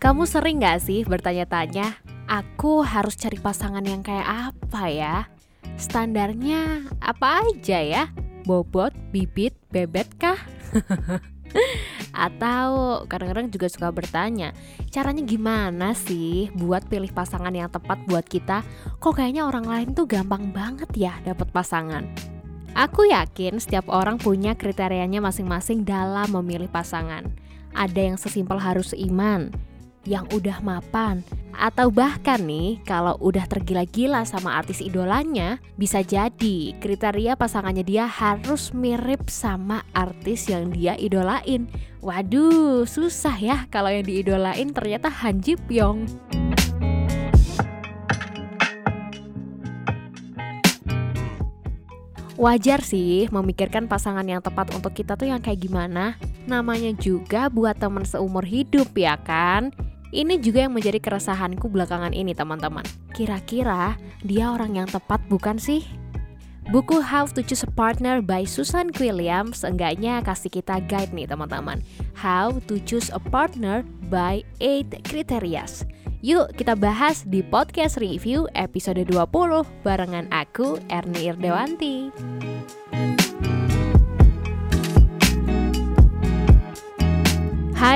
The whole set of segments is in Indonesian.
Kamu sering gak sih bertanya-tanya, aku harus cari pasangan yang kayak apa ya? Standarnya apa aja ya? Bobot, bibit, bebet kah? Atau kadang-kadang juga suka bertanya, caranya gimana sih buat pilih pasangan yang tepat buat kita? Kok kayaknya orang lain tuh gampang banget ya dapat pasangan? Aku yakin setiap orang punya kriterianya masing-masing dalam memilih pasangan. Ada yang sesimpel harus seiman, yang udah mapan, atau bahkan nih kalau udah tergila-gila sama artis idolanya, bisa jadi kriteria pasangannya dia harus mirip sama artis yang dia idolain. Waduh, susah ya kalau yang diidolain ternyata Han Ji Pyong. Wajar sih memikirkan pasangan yang tepat untuk kita tuh yang kayak gimana Namanya juga buat temen seumur hidup ya kan ini juga yang menjadi keresahanku belakangan ini teman-teman. Kira-kira dia orang yang tepat bukan sih? Buku How to Choose a Partner by Susan Williams seenggaknya kasih kita guide nih teman-teman. How to Choose a Partner by 8 Criterias. Yuk kita bahas di podcast review episode 20 barengan aku Erni Irdewanti.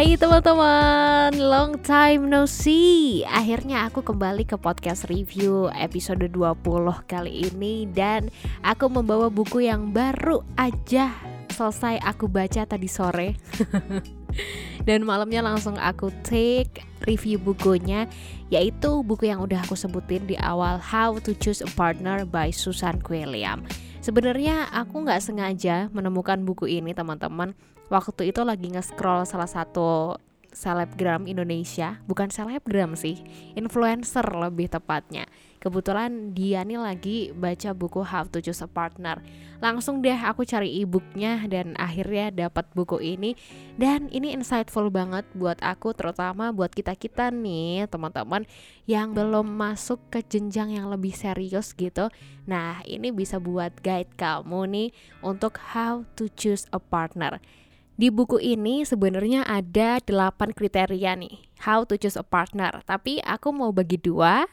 Hai teman-teman, long time no see. Akhirnya aku kembali ke podcast review episode 20 kali ini. Dan aku membawa buku yang baru aja selesai aku baca tadi sore. Dan malamnya langsung aku take review bukunya Yaitu buku yang udah aku sebutin di awal How to Choose a Partner by Susan William Sebenarnya aku nggak sengaja menemukan buku ini teman-teman waktu itu lagi nge-scroll salah satu selebgram Indonesia. Bukan selebgram sih influencer lebih tepatnya. Kebetulan dia nih lagi baca buku How to Choose a Partner. Langsung deh aku cari e-booknya dan akhirnya dapat buku ini. Dan ini insightful banget buat aku terutama buat kita kita nih teman-teman yang belum masuk ke jenjang yang lebih serius gitu. Nah ini bisa buat guide kamu nih untuk How to Choose a Partner di buku ini sebenarnya ada 8 kriteria nih How to choose a partner. Tapi aku mau bagi dua.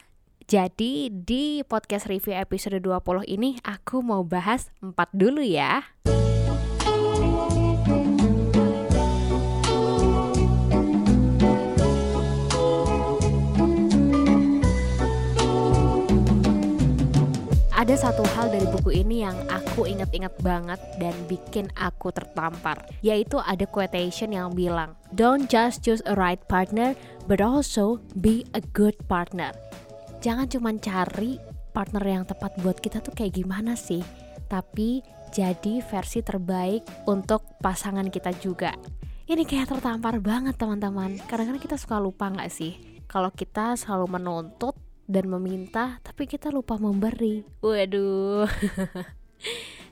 Jadi di podcast review episode 20 ini Aku mau bahas 4 dulu ya Ada satu hal dari buku ini yang aku inget-inget banget dan bikin aku tertampar Yaitu ada quotation yang bilang Don't just choose a right partner but also be a good partner. Jangan cuma cari partner yang tepat buat kita tuh kayak gimana sih Tapi jadi versi terbaik untuk pasangan kita juga. Ini kayak tertampar banget teman-teman. Kadang-kadang kita suka lupa gak sih? Kalau kita selalu menuntut dan meminta tapi kita lupa memberi waduh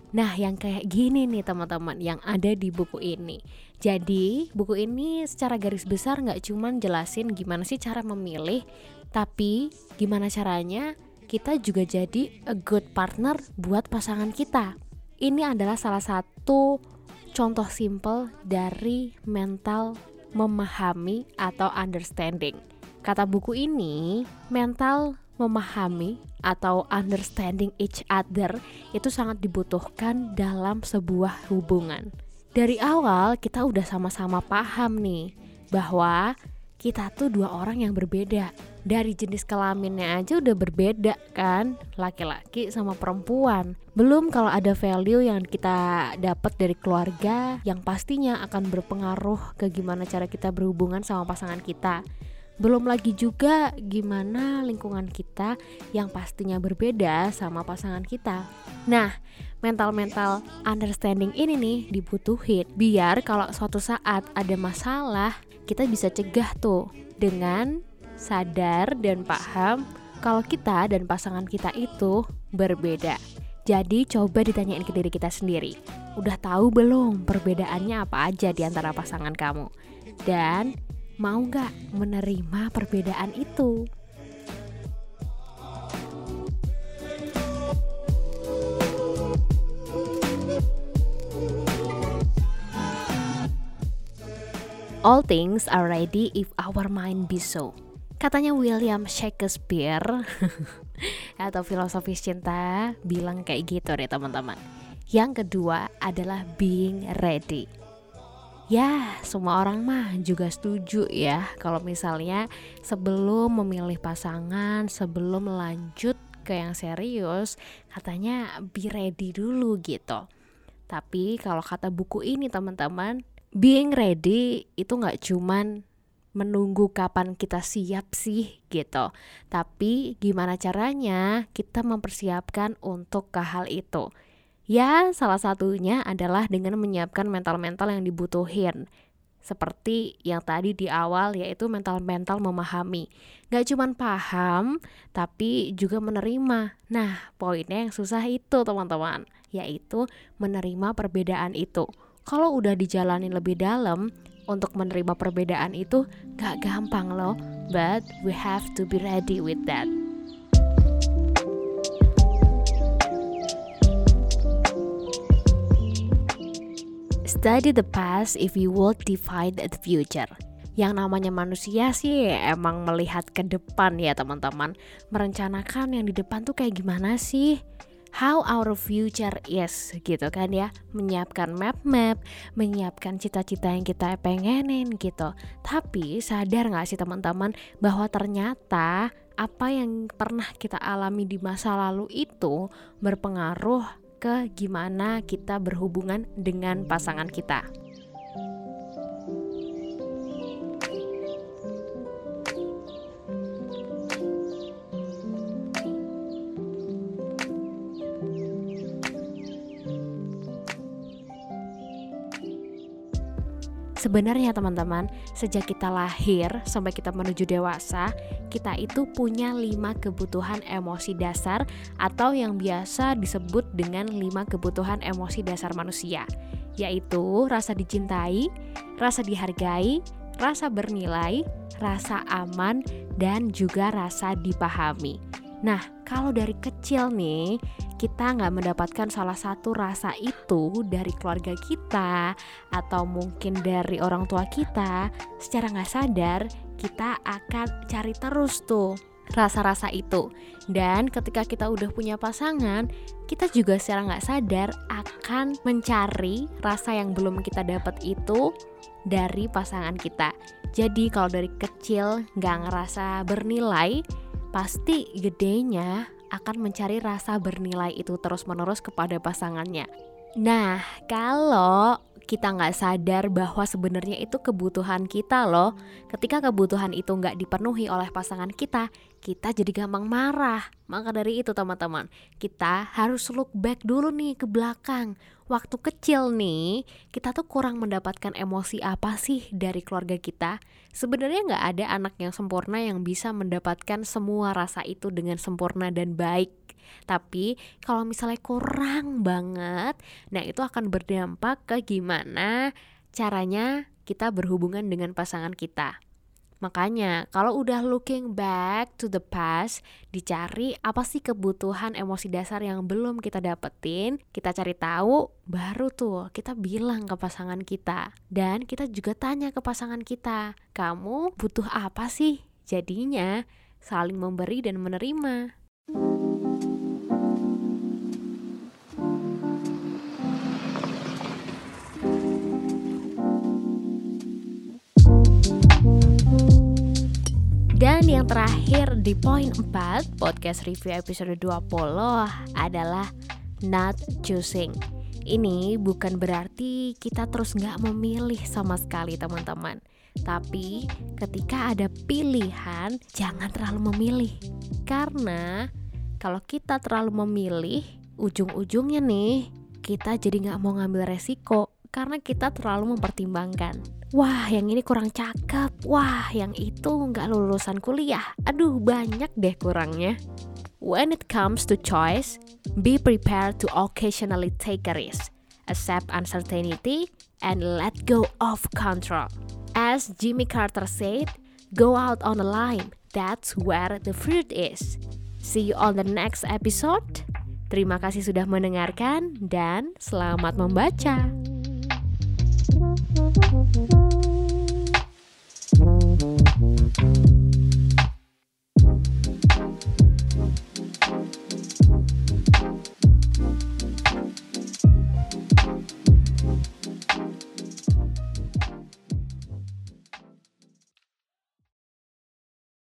Nah, yang kayak gini nih teman-teman yang ada di buku ini. Jadi, buku ini secara garis besar nggak cuman jelasin gimana sih cara memilih, tapi gimana caranya kita juga jadi a good partner buat pasangan kita. Ini adalah salah satu contoh simple dari mental memahami atau understanding. Kata buku ini, mental memahami atau understanding each other itu sangat dibutuhkan dalam sebuah hubungan. Dari awal kita udah sama-sama paham nih bahwa kita tuh dua orang yang berbeda. Dari jenis kelaminnya aja udah berbeda kan, laki-laki sama perempuan. Belum kalau ada value yang kita dapat dari keluarga yang pastinya akan berpengaruh ke gimana cara kita berhubungan sama pasangan kita. Belum lagi juga gimana lingkungan kita yang pastinya berbeda sama pasangan kita. Nah, mental-mental understanding ini nih dibutuhin biar kalau suatu saat ada masalah kita bisa cegah tuh dengan sadar dan paham kalau kita dan pasangan kita itu berbeda. Jadi coba ditanyain ke diri kita sendiri. Udah tahu belum perbedaannya apa aja di antara pasangan kamu? Dan mau nggak menerima perbedaan itu? All things are ready if our mind be so. Katanya William Shakespeare atau filosofis cinta bilang kayak gitu deh teman-teman. Yang kedua adalah being ready. Ya, semua orang mah juga setuju ya kalau misalnya sebelum memilih pasangan, sebelum lanjut ke yang serius, katanya be ready dulu gitu. Tapi kalau kata buku ini teman-teman, being ready itu nggak cuman menunggu kapan kita siap sih gitu. Tapi gimana caranya kita mempersiapkan untuk ke hal itu. Ya, salah satunya adalah dengan menyiapkan mental-mental yang dibutuhin. Seperti yang tadi di awal yaitu mental-mental memahami. Gak cuma paham, tapi juga menerima. Nah, poinnya yang susah itu teman-teman, yaitu menerima perbedaan itu. Kalau udah dijalani lebih dalam, untuk menerima perbedaan itu gak gampang loh, but we have to be ready with that. Study the past if you will define the future. Yang namanya manusia sih emang melihat ke depan ya teman-teman. Merencanakan yang di depan tuh kayak gimana sih? How our future is gitu kan ya. Menyiapkan map-map menyiapkan cita-cita yang kita pengenin gitu. Tapi sadar nggak sih teman-teman bahwa ternyata apa yang pernah kita alami di masa lalu itu berpengaruh ke gimana kita berhubungan dengan pasangan kita. Sebenarnya teman-teman, sejak kita lahir sampai kita menuju dewasa, kita itu punya lima kebutuhan emosi dasar atau yang biasa disebut dengan lima kebutuhan emosi dasar manusia, yaitu rasa dicintai, rasa dihargai, rasa bernilai, rasa aman, dan juga rasa dipahami. Nah, kalau dari kecil nih, kita nggak mendapatkan salah satu rasa itu dari keluarga kita atau mungkin dari orang tua kita, secara nggak sadar kita akan cari terus tuh rasa-rasa itu. Dan ketika kita udah punya pasangan, kita juga secara nggak sadar akan mencari rasa yang belum kita dapat itu dari pasangan kita. Jadi kalau dari kecil nggak ngerasa bernilai, pasti gedenya akan mencari rasa bernilai itu terus-menerus kepada pasangannya. Nah, kalau kita nggak sadar bahwa sebenarnya itu kebutuhan kita loh. Ketika kebutuhan itu nggak dipenuhi oleh pasangan kita, kita jadi gampang marah. Maka dari itu teman-teman, kita harus look back dulu nih ke belakang. Waktu kecil nih, kita tuh kurang mendapatkan emosi apa sih dari keluarga kita? Sebenarnya nggak ada anak yang sempurna yang bisa mendapatkan semua rasa itu dengan sempurna dan baik tapi kalau misalnya kurang banget, nah itu akan berdampak ke gimana caranya kita berhubungan dengan pasangan kita. Makanya kalau udah looking back to the past, dicari apa sih kebutuhan emosi dasar yang belum kita dapetin, kita cari tahu, baru tuh kita bilang ke pasangan kita. Dan kita juga tanya ke pasangan kita, kamu butuh apa sih? Jadinya saling memberi dan menerima. Yang terakhir di poin 4 podcast review episode 20 adalah not choosing. Ini bukan berarti kita terus nggak memilih sama sekali teman-teman. Tapi ketika ada pilihan, jangan terlalu memilih. Karena kalau kita terlalu memilih, ujung-ujungnya nih kita jadi nggak mau ngambil resiko karena kita terlalu mempertimbangkan wah yang ini kurang cakep, wah yang itu nggak lulusan kuliah, aduh banyak deh kurangnya. When it comes to choice, be prepared to occasionally take a risk, accept uncertainty, and let go of control. As Jimmy Carter said, go out on a line, that's where the fruit is. See you on the next episode. Terima kasih sudah mendengarkan dan selamat membaca. Thank you.